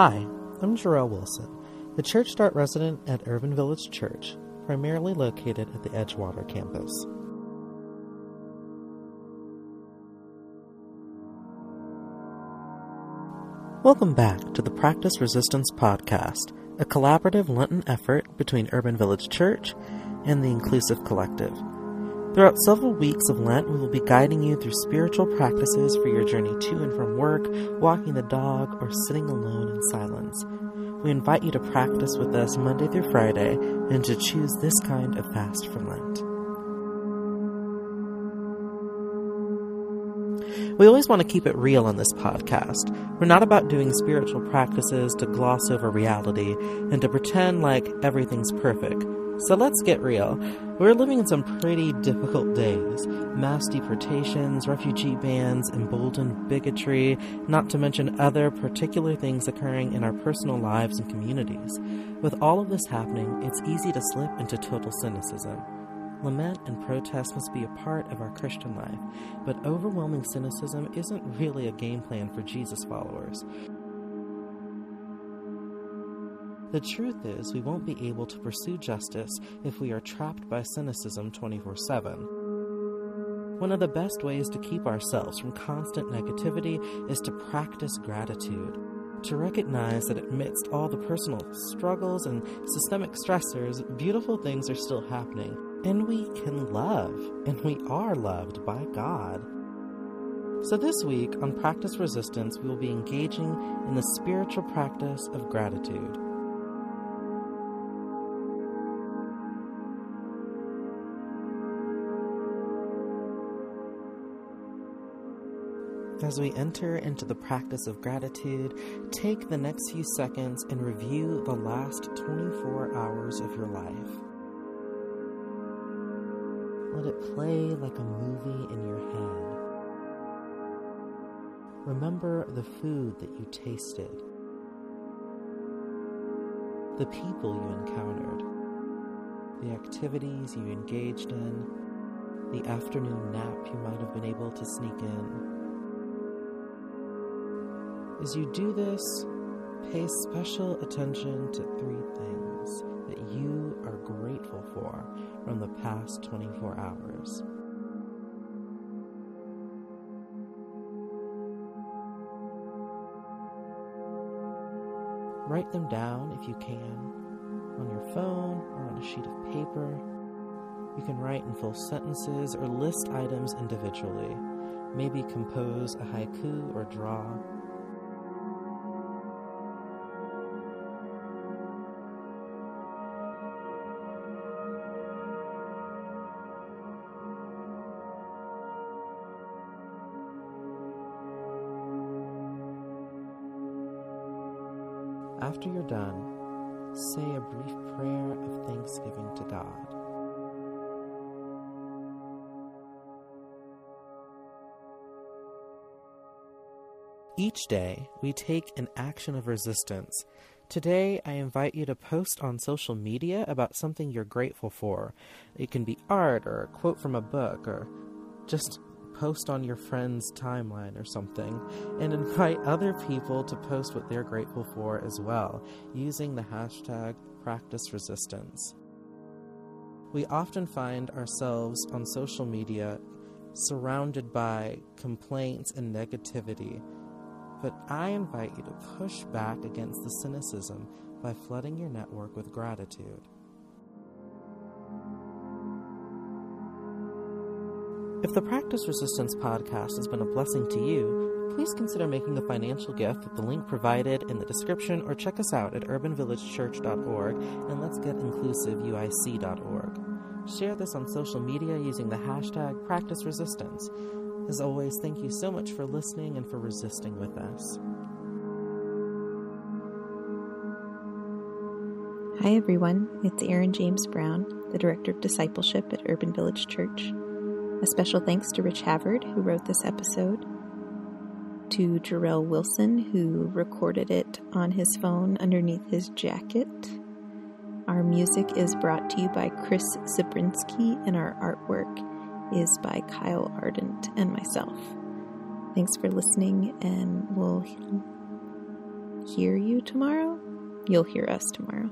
Hi, I'm Jarrell Wilson, the Church Start resident at Urban Village Church, primarily located at the Edgewater campus. Welcome back to the Practice Resistance Podcast, a collaborative Lenten effort between Urban Village Church and the Inclusive Collective. Throughout several weeks of Lent, we will be guiding you through spiritual practices for your journey to and from work, walking the dog, or sitting alone in silence. We invite you to practice with us Monday through Friday and to choose this kind of fast for Lent. We always want to keep it real on this podcast. We're not about doing spiritual practices to gloss over reality and to pretend like everything's perfect. So let's get real. We're living in some pretty difficult days. Mass deportations, refugee bans, emboldened bigotry, not to mention other particular things occurring in our personal lives and communities. With all of this happening, it's easy to slip into total cynicism. Lament and protest must be a part of our Christian life, but overwhelming cynicism isn't really a game plan for Jesus followers. The truth is, we won't be able to pursue justice if we are trapped by cynicism 24 7. One of the best ways to keep ourselves from constant negativity is to practice gratitude. To recognize that amidst all the personal struggles and systemic stressors, beautiful things are still happening, and we can love, and we are loved by God. So, this week on Practice Resistance, we will be engaging in the spiritual practice of gratitude. As we enter into the practice of gratitude, take the next few seconds and review the last 24 hours of your life. Let it play like a movie in your head. Remember the food that you tasted, the people you encountered, the activities you engaged in, the afternoon nap you might have been able to sneak in as you do this, pay special attention to three things that you are grateful for from the past 24 hours. Write them down if you can on your phone or on a sheet of paper. You can write in full sentences or list items individually. Maybe compose a haiku or draw After you're done, say a brief prayer of thanksgiving to God. Each day, we take an action of resistance. Today, I invite you to post on social media about something you're grateful for. It can be art or a quote from a book or just post on your friend's timeline or something, and invite other people to post what they're grateful for as well, using the hashtag practiceresistance. We often find ourselves on social media surrounded by complaints and negativity, but I invite you to push back against the cynicism by flooding your network with gratitude. If the Practice Resistance podcast has been a blessing to you, please consider making a financial gift at the link provided in the description or check us out at urbanvillagechurch.org and let's get inclusiveuic.org. Share this on social media using the hashtag Practice Resistance. As always, thank you so much for listening and for resisting with us. Hi, everyone. It's Erin James Brown, the Director of Discipleship at Urban Village Church. A special thanks to Rich Havard, who wrote this episode, to Jarrell Wilson, who recorded it on his phone underneath his jacket. Our music is brought to you by Chris Zabrinski, and our artwork is by Kyle Ardent and myself. Thanks for listening, and we'll hear you tomorrow, you'll hear us tomorrow.